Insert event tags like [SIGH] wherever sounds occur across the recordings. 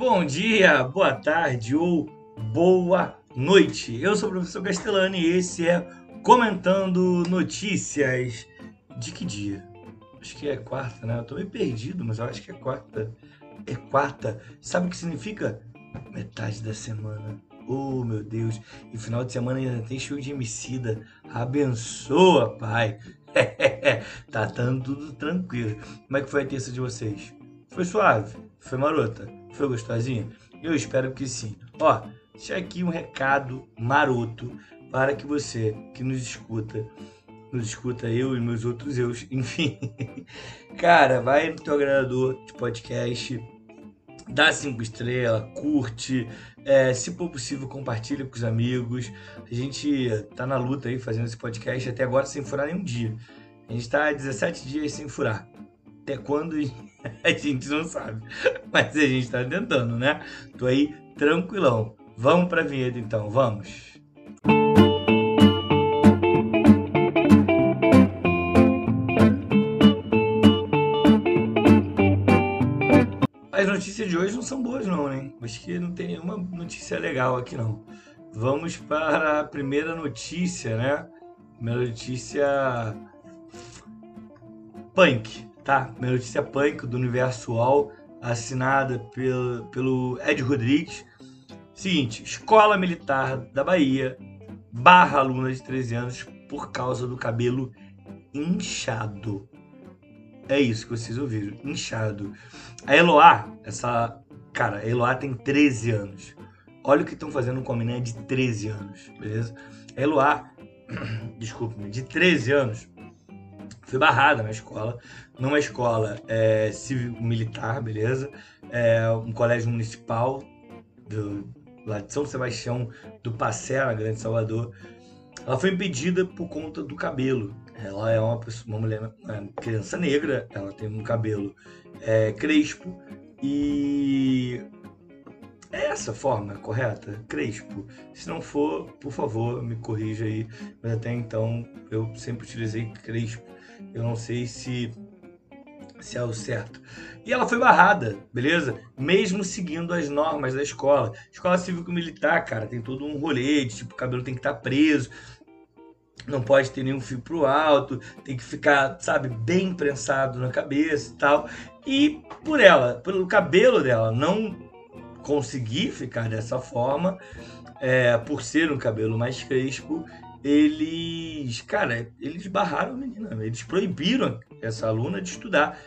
Bom dia, boa tarde ou boa noite. Eu sou o professor Castellani e esse é Comentando Notícias. De que dia? Acho que é quarta, né? Eu tô meio perdido, mas eu acho que é quarta. É quarta. Sabe o que significa? Metade da semana. Oh, meu Deus. E final de semana ainda tem show de emicida. Abençoa, pai. [LAUGHS] tá dando tudo tranquilo. Como é que foi a terça de vocês? Foi suave? Foi marota? Foi gostosinha? Eu espero que sim. Ó, deixa aqui um recado maroto para que você que nos escuta, nos escuta eu e meus outros eus, [LAUGHS] enfim. Cara, vai no teu agregador de podcast, dá cinco estrelas, curte, é, se for possível, compartilha com os amigos. A gente tá na luta aí fazendo esse podcast até agora sem furar nenhum dia. A gente tá 17 dias sem furar. Até quando [LAUGHS] a gente não sabe. Mas a gente tá tentando, né? Tô aí tranquilão. Vamos pra vinheta então, vamos. As notícias de hoje não são boas não, né? Acho que não tem nenhuma notícia legal aqui não. Vamos para a primeira notícia, né? Primeira notícia punk, tá? Primeira notícia punk do Universo All, assinada pelo, pelo Ed Rodrigues. Seguinte, escola militar da Bahia barra aluna de 13 anos por causa do cabelo inchado. É isso que vocês ouviram, inchado. A Eloá, essa. Cara, a Eloá tem 13 anos. Olha o que estão fazendo com a menina de 13 anos, beleza? A Eloá, [CLEARS THROAT] desculpe-me, de 13 anos, foi barrada na escola, numa escola é, civil-militar, beleza? É, um colégio municipal do, lá de São Sebastião do Passé, na Grande Salvador. Ela foi impedida por conta do cabelo. Ela é uma, pessoa, uma mulher, uma criança negra, ela tem um cabelo é, crespo e é essa forma correta? Crespo. Se não for, por favor, me corrija aí. Mas até então eu sempre utilizei crespo. Eu não sei se se é o certo. E ela foi barrada, beleza? Mesmo seguindo as normas da escola. Escola cívico-militar, cara, tem todo um rolê de tipo, o cabelo tem que estar tá preso, não pode ter nenhum fio pro alto, tem que ficar, sabe, bem prensado na cabeça e tal. E por ela, pelo cabelo dela não conseguir ficar dessa forma, é, por ser um cabelo mais crespo, eles, cara, eles barraram a menina, eles proibiram essa aluna de estudar,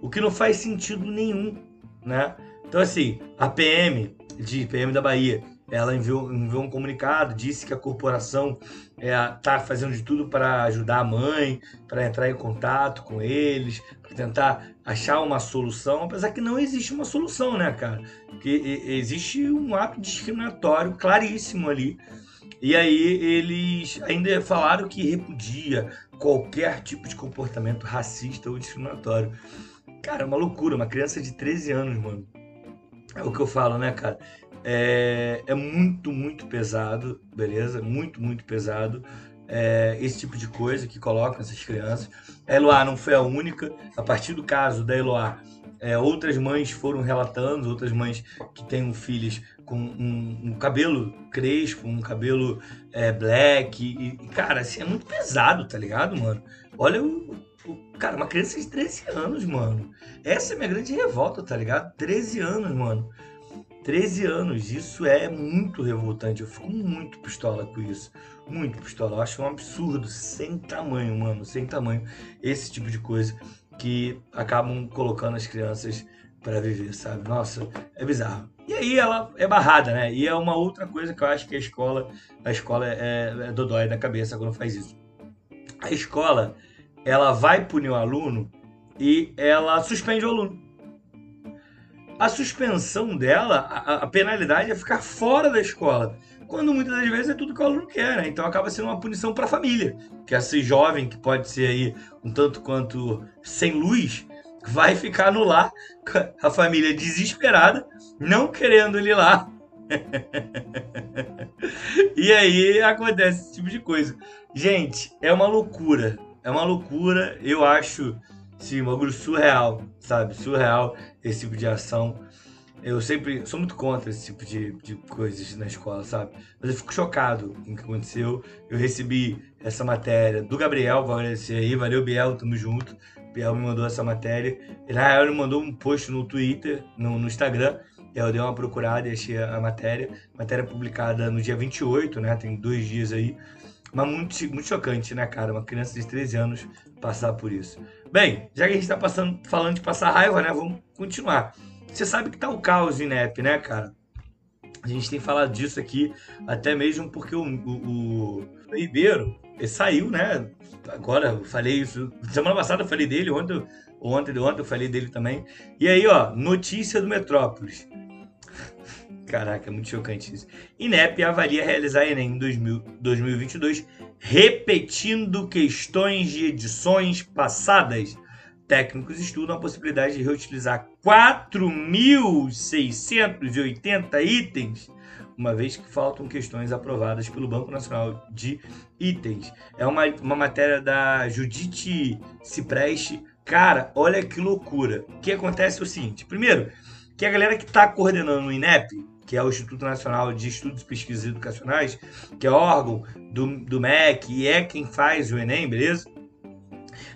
o que não faz sentido nenhum, né? Então, assim, a PM, de PM da Bahia, ela enviou, enviou um comunicado, disse que a corporação está é, fazendo de tudo para ajudar a mãe, para entrar em contato com eles, para tentar achar uma solução, apesar que não existe uma solução, né, cara? Porque existe um ato discriminatório claríssimo ali. E aí eles ainda falaram que repudia qualquer tipo de comportamento racista ou discriminatório. Cara, é uma loucura, uma criança de 13 anos, mano. É o que eu falo, né, cara? É, é muito, muito pesado, beleza? Muito, muito pesado. É, esse tipo de coisa que colocam essas crianças. A Eloá não foi a única. A partir do caso da Eloá, é, outras mães foram relatando, outras mães que têm filhos com um, um cabelo crespo, um cabelo é, black. E, e, cara, assim, é muito pesado, tá ligado, mano? Olha o, Cara, uma criança de 13 anos, mano. Essa é minha grande revolta, tá ligado? 13 anos, mano. 13 anos, isso é muito revoltante. Eu fico muito pistola com isso. Muito pistola. Eu acho um absurdo, sem tamanho, mano. Sem tamanho. Esse tipo de coisa que acabam colocando as crianças para viver, sabe? Nossa, é bizarro. E aí ela é barrada, né? E é uma outra coisa que eu acho que a escola, a escola é, é dodói da cabeça quando faz isso. A escola ela vai punir o aluno e ela suspende o aluno. A suspensão dela, a, a penalidade é ficar fora da escola quando muitas das vezes é tudo que o aluno quer, né? Então acaba sendo uma punição para a família, que esse jovem que pode ser aí um tanto quanto sem luz, vai ficar no lar, a família desesperada, não querendo ele lá. [LAUGHS] e aí acontece esse tipo de coisa. Gente, é uma loucura é uma loucura, eu acho, sim, um bagulho surreal, sabe? Surreal esse tipo de ação. Eu sempre sou muito contra esse tipo de, de coisas na escola, sabe? Mas eu fico chocado com o que aconteceu. Eu recebi essa matéria do Gabriel, vou agradecer aí, valeu Biel, tamo junto. Biel me mandou essa matéria. Ele, na real, ele mandou um post no Twitter, no, no Instagram. Eu dei uma procurada e achei a matéria. Matéria publicada no dia 28, né? Tem dois dias aí. Mas muito, muito chocante, né, cara? Uma criança de 13 anos passar por isso. Bem, já que a gente tá passando, falando de passar raiva, né? Vamos continuar. Você sabe que tá o caos em NEP, né, cara? A gente tem falado disso aqui, até mesmo porque o, o, o Ribeiro saiu, né? Agora eu falei isso. Semana passada eu falei dele, ontem, ontem, ontem eu falei dele também. E aí, ó, notícia do Metrópolis. Caraca, é muito chocante isso. INEP avalia realizar Enem em 2000, 2022, repetindo questões de edições passadas técnicos estudam a possibilidade de reutilizar 4.680 itens, uma vez que faltam questões aprovadas pelo Banco Nacional de Itens. É uma, uma matéria da Judite Cipreste. Cara, olha que loucura. O que acontece é o seguinte: primeiro, que a galera que está coordenando o INEP, que é o Instituto Nacional de Estudos Pesquisas Educacionais, que é órgão do, do MEC e é quem faz o Enem, beleza?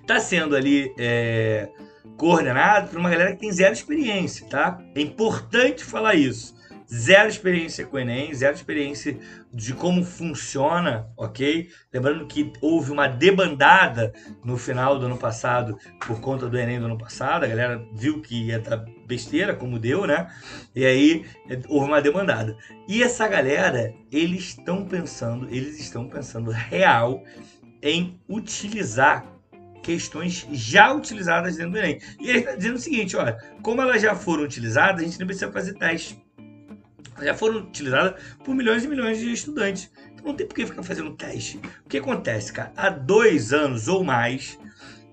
está sendo ali é, coordenado por uma galera que tem zero experiência, tá? É importante falar isso. Zero experiência com o Enem, zero experiência de como funciona, ok? Lembrando que houve uma debandada no final do ano passado por conta do Enem do ano passado, a galera viu que ia dar besteira, como deu, né? E aí é, houve uma demandada. E essa galera, eles estão pensando, eles estão pensando real em utilizar questões já utilizadas dentro do Enem. E ele está dizendo o seguinte, olha, como elas já foram utilizadas, a gente não precisa fazer teste. Já foram utilizadas por milhões e milhões de estudantes. Então não tem por que ficar fazendo teste. O que acontece, cara? Há dois anos ou mais,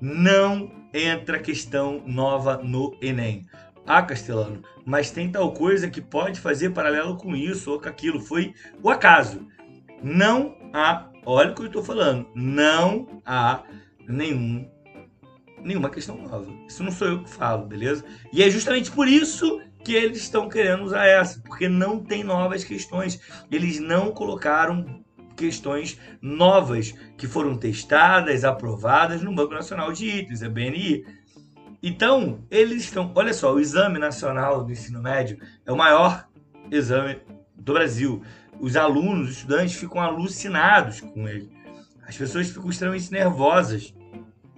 não entra questão nova no Enem. Ah, Castelano, mas tem tal coisa que pode fazer paralelo com isso ou com aquilo. Foi o acaso. Não há, olha o que eu estou falando, não há nenhum, nenhuma questão nova. Isso não sou eu que falo, beleza? E é justamente por isso que eles estão querendo usar essa, porque não tem novas questões. Eles não colocaram questões novas que foram testadas, aprovadas no Banco Nacional de Itens, a BNI. Então, eles estão. Olha só, o Exame Nacional do Ensino Médio é o maior exame do Brasil. Os alunos, os estudantes ficam alucinados com ele. As pessoas ficam extremamente nervosas.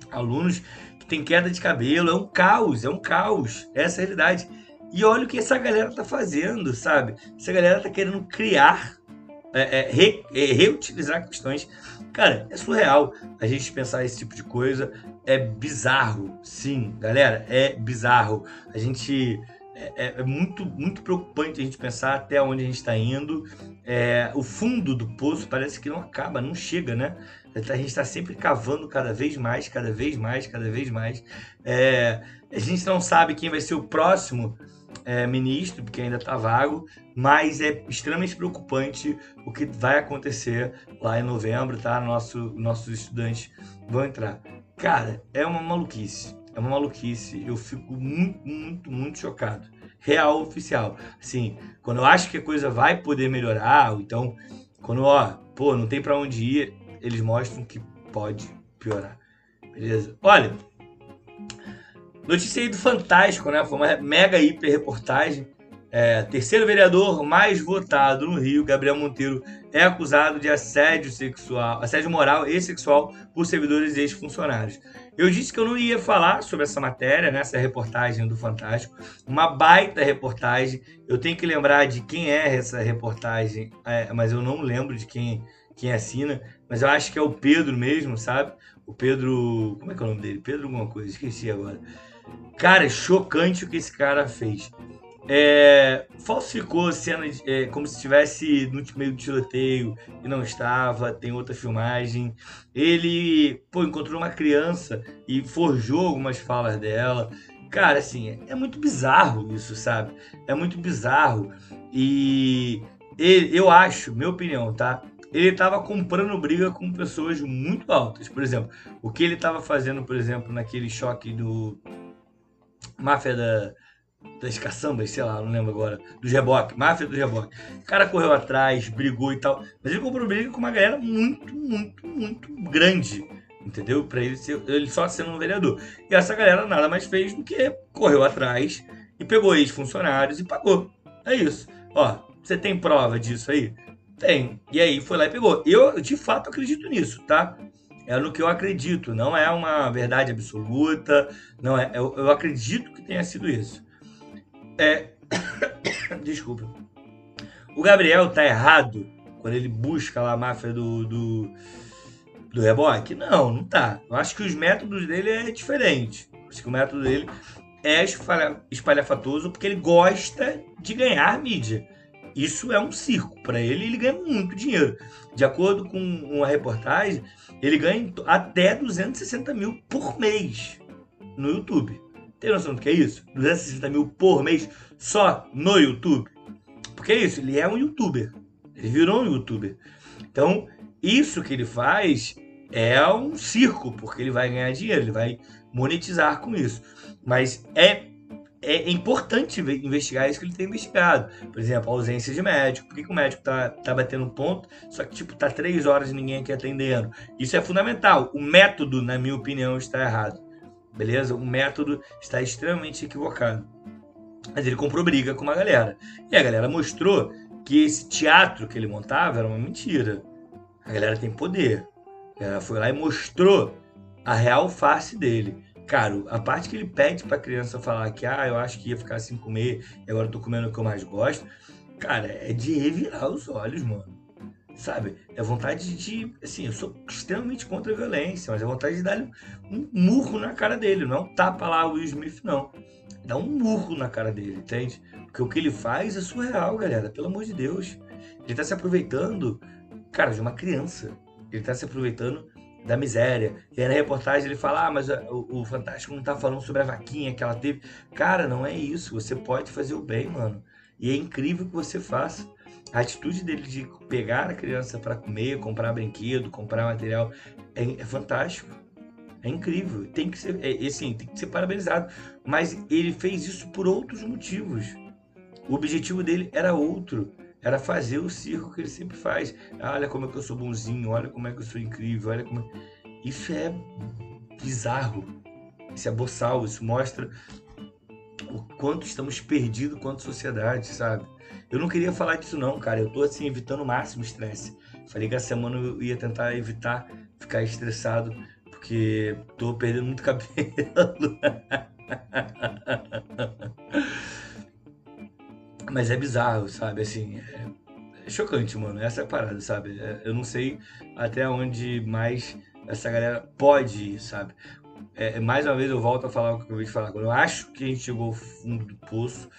Alunos que têm queda de cabelo, é um caos, é um caos. Essa é a realidade. E olha o que essa galera tá fazendo, sabe? Essa galera tá querendo criar, é, é, re, é, reutilizar questões. Cara, é surreal a gente pensar esse tipo de coisa. É bizarro, sim, galera, é bizarro. A gente é, é, é, muito, muito preocupante a gente pensar até onde a gente está indo. É, o fundo do poço parece que não acaba, não chega, né? A gente está sempre cavando cada vez mais, cada vez mais, cada vez mais. É, a gente não sabe quem vai ser o próximo é, ministro, porque ainda está vago, mas é extremamente preocupante o que vai acontecer lá em novembro, tá? Nosso, nossos estudantes vão entrar. Cara, é uma maluquice. É uma maluquice. Eu fico muito, muito, muito chocado. Real oficial. Assim, quando eu acho que a coisa vai poder melhorar, ou então, quando, ó, pô, não tem para onde ir, eles mostram que pode piorar. Beleza? Olha, notícia aí do Fantástico, né? Foi uma mega hiper reportagem é, terceiro vereador mais votado no Rio, Gabriel Monteiro, é acusado de assédio sexual, assédio moral e sexual por servidores e ex-funcionários. Eu disse que eu não ia falar sobre essa matéria, né, reportagem do Fantástico, uma baita reportagem. Eu tenho que lembrar de quem é essa reportagem, é, mas eu não lembro de quem, quem assina. Mas eu acho que é o Pedro mesmo, sabe? O Pedro. Como é que é o nome dele? Pedro alguma coisa, esqueci agora. Cara, é chocante o que esse cara fez é, falsificou cenas é, como se estivesse no meio do tiroteio e não estava, tem outra filmagem. Ele pô, encontrou uma criança e forjou algumas falas dela. Cara, assim, é, é muito bizarro isso, sabe? É muito bizarro. E ele, eu acho, minha opinião, tá? Ele estava comprando briga com pessoas muito altas. Por exemplo, o que ele estava fazendo, por exemplo, naquele choque do Máfia da das caçambas, sei lá, não lembro agora, do reboque, máfia do reboque. O cara correu atrás, brigou e tal, mas ele comprou briga com uma galera muito, muito, muito grande, entendeu? Para ele ser, ele só sendo um vereador. E essa galera nada mais fez do que correu atrás e pegou ex-funcionários e pagou. É isso. Ó, você tem prova disso aí? Tem. E aí foi lá e pegou. Eu, de fato, acredito nisso, tá? É no que eu acredito, não é uma verdade absoluta, não é. Eu, eu acredito que tenha sido isso. É. [COUGHS] Desculpa. O Gabriel tá errado quando ele busca lá a máfia do, do, do reboque? Não, não tá. Eu acho que os métodos dele é diferente. Acho que o método dele é espalhafatoso porque ele gosta de ganhar mídia. Isso é um circo. Para ele, ele ganha muito dinheiro. De acordo com uma reportagem, ele ganha até 260 mil por mês no YouTube. Tem noção do que é isso? 260 mil por mês só no YouTube? Porque é isso, ele é um youtuber. Ele virou um youtuber. Então, isso que ele faz é um circo, porque ele vai ganhar dinheiro, ele vai monetizar com isso. Mas é, é importante investigar isso que ele tem investigado. Por exemplo, a ausência de médico. Por que, que o médico tá, tá batendo um ponto, só que tipo, tá três horas e ninguém aqui atendendo? Isso é fundamental. O método, na minha opinião, está errado. Beleza? O método está extremamente equivocado. Mas ele comprou briga com uma galera. E a galera mostrou que esse teatro que ele montava era uma mentira. A galera tem poder. Ela foi lá e mostrou a real face dele. Cara, a parte que ele pede pra criança falar que, ah, eu acho que ia ficar sem comer e agora eu tô comendo o que eu mais gosto, cara, é de revirar os olhos, mano. Sabe? É vontade de. Assim, eu sou extremamente contra a violência, mas é vontade de dar um murro na cara dele. Não é um tapa lá, o Will Smith, não. Dá um murro na cara dele, entende? Porque o que ele faz é surreal, galera. Pelo amor de Deus. Ele tá se aproveitando, cara, de uma criança. Ele tá se aproveitando da miséria. E aí na reportagem ele fala: Ah, mas o, o Fantástico não tá falando sobre a vaquinha que ela teve. Cara, não é isso. Você pode fazer o bem, mano. E é incrível que você faça. A atitude dele de pegar a criança para comer, comprar brinquedo, comprar material, é, é, fantástico. É incrível. Tem que ser, é, assim, tem que ser parabenizado. Mas ele fez isso por outros motivos. O objetivo dele era outro. Era fazer o circo que ele sempre faz. Olha como é que eu sou bonzinho, olha como é que eu sou incrível, olha como. É... Isso é bizarro. Isso é boçal, isso mostra o quanto estamos perdidos quanto sociedade, sabe? Eu não queria falar disso não, cara. Eu tô assim evitando o máximo estresse. Falei que a semana eu ia tentar evitar ficar estressado, porque tô perdendo muito cabelo. [LAUGHS] Mas é bizarro, sabe? Assim, é, é chocante, mano. Essa é a parada, sabe? É, eu não sei até onde mais essa galera pode ir, sabe? É, mais uma vez eu volto a falar o que eu acabei de falar. Quando eu acho que a gente chegou ao fundo do poço,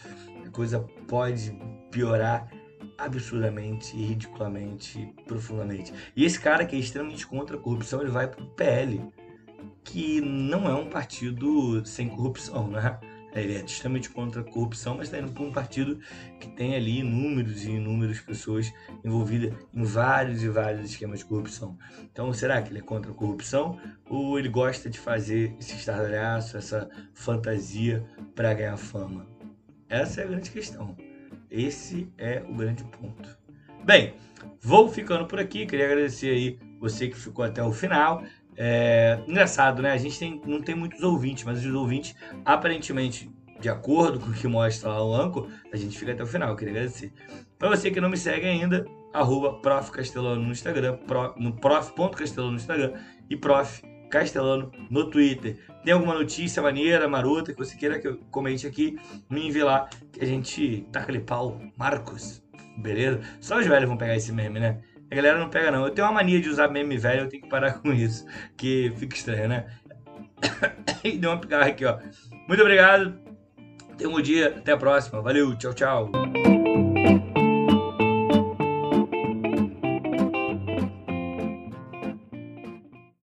a coisa pode piorar absurdamente, ridiculamente, profundamente. E esse cara que é extremamente contra a corrupção, ele vai pro PL, que não é um partido sem corrupção, né? Ele é extremamente contra a corrupção, mas está indo para um partido que tem ali inúmeros e inúmeras pessoas envolvidas em vários e vários esquemas de corrupção. Então, será que ele é contra a corrupção ou ele gosta de fazer esse estardalhaço, essa fantasia para ganhar fama? Essa é a grande questão. Esse é o grande ponto. Bem, vou ficando por aqui. Queria agradecer aí você que ficou até o final. É, engraçado, né? A gente tem, não tem muitos ouvintes, mas os ouvintes, aparentemente, de acordo com o que mostra lá o Anco, a gente fica até o final. Eu queria agradecer. Para você que não me segue ainda, arroba Prof. Castelano no Instagram, pro, no prof.castelano no Instagram e Prof. Castelano no Twitter. Tem alguma notícia maneira, marota, que você queira que eu comente aqui, me envie lá, que a gente taca aquele pau, Marcos, beleza? Só os velhos vão pegar esse meme, né? A galera não pega, não. Eu tenho uma mania de usar meme velho, eu tenho que parar [LAUGHS] com isso. Que fica estranho, né? [COUGHS] e deu uma picarra aqui, ó. Muito obrigado. Tenha um bom dia. Até a próxima. Valeu. Tchau, tchau.